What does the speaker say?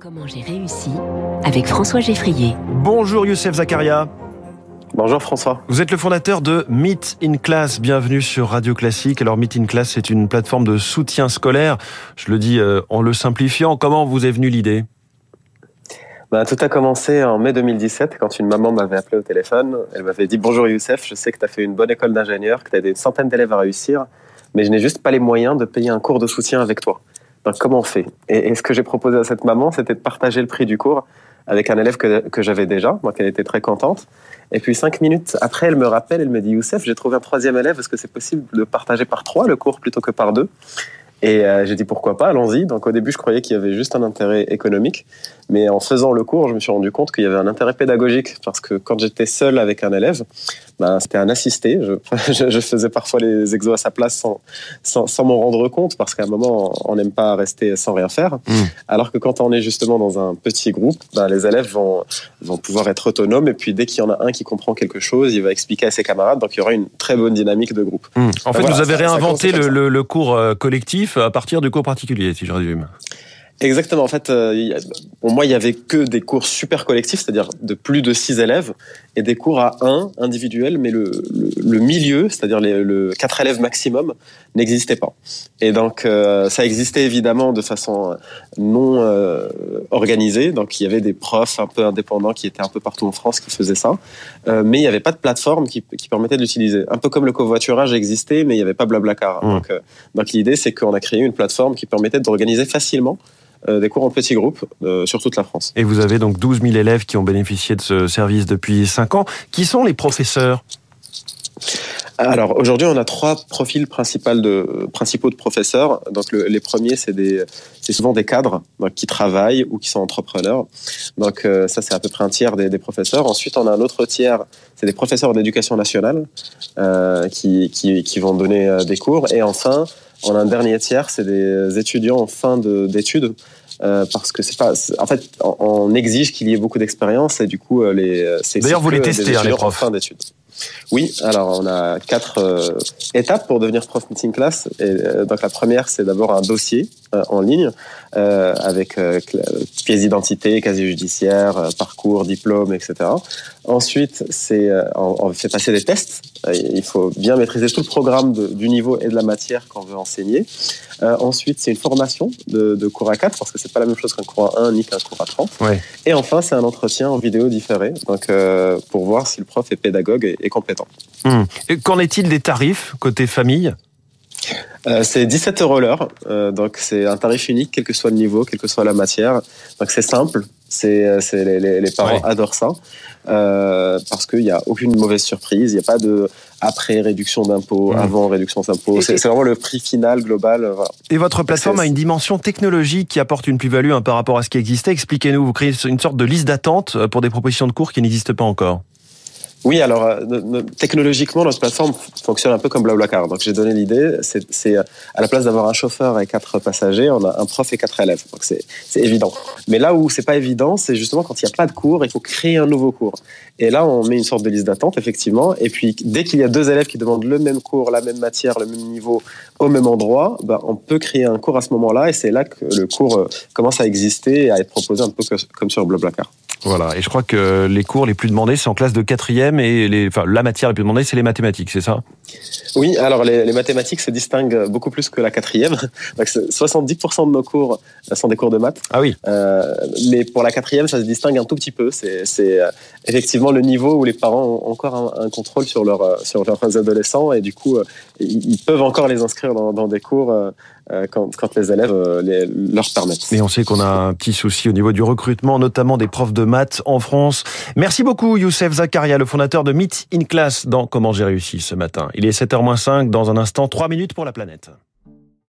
Comment j'ai réussi avec François Geffrier. Bonjour Youssef Zakaria. Bonjour François. Vous êtes le fondateur de Meet in Class. Bienvenue sur Radio Classique. Alors Meet in Class, c'est une plateforme de soutien scolaire. Je le dis euh, en le simplifiant. Comment vous est venue l'idée? Bah, tout a commencé en mai 2017 quand une maman m'avait appelé au téléphone. Elle m'avait dit Bonjour Youssef, je sais que tu as fait une bonne école d'ingénieur, que tu as des centaines d'élèves à réussir, mais je n'ai juste pas les moyens de payer un cours de soutien avec toi. Donc comment on fait? Et, ce que j'ai proposé à cette maman, c'était de partager le prix du cours avec un élève que, que j'avais déjà, donc elle était très contente. Et puis cinq minutes après, elle me rappelle, elle me dit Youssef, j'ai trouvé un troisième élève, est-ce que c'est possible de partager par trois le cours plutôt que par deux? Et euh, j'ai dit pourquoi pas, allons-y. Donc au début, je croyais qu'il y avait juste un intérêt économique, mais en faisant le cours, je me suis rendu compte qu'il y avait un intérêt pédagogique parce que quand j'étais seul avec un élève, ben, c'était un assisté. Je, je, faisais parfois les exos à sa place sans, sans, sans m'en rendre compte parce qu'à un moment, on n'aime pas rester sans rien faire. Mmh. Alors que quand on est justement dans un petit groupe, ben, les élèves vont, vont pouvoir être autonomes et puis dès qu'il y en a un qui comprend quelque chose, il va expliquer à ses camarades. Donc il y aura une très bonne dynamique de groupe. Mmh. En fait, vous avez réinventé le, le, le, cours euh, collectif à partir du cours particulier, si je résume. Exactement. En fait, euh, pour moi, il y avait que des cours super collectifs, c'est-à-dire de plus de six élèves, et des cours à un individuel, mais le, le, milieu, c'est-à-dire le quatre élèves maximum, n'existait pas. Et donc, euh, ça existait évidemment de façon non euh, organisée. Donc, il y avait des profs un peu indépendants qui étaient un peu partout en France qui faisaient ça, euh, mais il n'y avait pas de plateforme qui, qui permettait de l'utiliser. Un peu comme le covoiturage existait, mais il n'y avait pas Blablacar. Mmh. Donc, donc l'idée, c'est qu'on a créé une plateforme qui permettait d'organiser facilement euh, des cours en petits groupes euh, sur toute la France. Et vous avez donc 12 000 élèves qui ont bénéficié de ce service depuis 5 ans. Qui sont les professeurs? Alors aujourd'hui, on a trois profils principaux de, principaux de professeurs. Donc les premiers, c'est des, c'est souvent des cadres donc, qui travaillent ou qui sont entrepreneurs. Donc euh, ça, c'est à peu près un tiers des, des, professeurs. Ensuite, on a un autre tiers, c'est des professeurs d'éducation nationale euh, qui, qui, qui, vont donner des cours. Et enfin, on a un dernier tiers, c'est des étudiants en fin d'études. Euh, parce que c'est pas, en fait, on, exige qu'il y ait beaucoup d'expérience et du coup, euh, les. Euh, D'ailleurs, vous les testez, les profs. En fin d'études. Oui, alors on a quatre euh, étapes pour devenir prof meeting class. Et, euh, donc la première, c'est d'abord un dossier euh, en ligne avec pièce d'identité, casier judiciaire, parcours, diplôme, etc. Ensuite, c'est on, fait passer des tests. il faut bien maîtriser tout le programme de, du niveau et de la matière qu'on veut enseigner. Ensuite, c'est une formation de, de, cours à 4 parce que c'est pas la même chose qu'un cours à 1 ni qu'un cours à 30. Ouais. Et enfin, c'est un entretien en vidéo différé, donc pour voir si le prof est pédagogue et, compétent. Hmm. Qu'en est-il des tarifs côté famille? Euh, c'est 17 euros l'heure, euh, donc c'est un tarif unique, quel que soit le niveau, quelle que soit la matière. Donc c'est simple, c'est, euh, les, les, parents adorent ça parce qu'il n'y a aucune mauvaise surprise, il n'y a pas de après réduction d'impôts, hmm. avant réduction d'impôts. C'est, vraiment le prix final global. Voilà. Et votre plateforme a une dimension technologique qui apporte une plus-value hein, par rapport à ce qui existait. Expliquez-nous, vous créez une sorte de liste d'attente pour des propositions de cours qui n'existent pas encore. Oui, alors euh, technologiquement, notre plateforme fonctionne un peu comme Blablacar. Donc j'ai donné l'idée, c'est à la place d'avoir un chauffeur et quatre passagers, on a un prof et quatre élèves. Donc c'est évident. Mais là où c'est pas évident, c'est justement quand il n'y a pas de cours, il faut créer un nouveau cours. Et là, on met une sorte de liste d'attente, effectivement. Et puis dès qu'il y a deux élèves qui demandent le même cours, la même matière, le même niveau, au même endroit, ben, on peut créer un cours à ce moment-là. Et c'est là que le cours euh, commence à exister et à être proposé un peu comme sur Blablacar. Voilà, et je crois que les cours les plus demandés, c'est en classe de quatrième, et les, enfin, la matière la plus demandée, c'est les mathématiques, c'est ça? Oui, alors les, les, mathématiques se distinguent beaucoup plus que la quatrième. 70% de nos cours sont des cours de maths. Ah oui. Euh, mais pour la quatrième, ça se distingue un tout petit peu. C'est euh, effectivement le niveau où les parents ont encore un, un contrôle sur, leur, sur leurs adolescents, et du coup, euh, ils peuvent encore les inscrire dans, dans des cours euh, quand, quand, les élèves euh, les, leur permettent. Et on sait qu'on a un petit souci au niveau du recrutement, notamment des profs de maths en France. Merci beaucoup Youssef Zakaria, le fondateur de Meet in Class dans Comment j'ai réussi ce matin. Il est 7h05 dans un instant, 3 minutes pour la planète.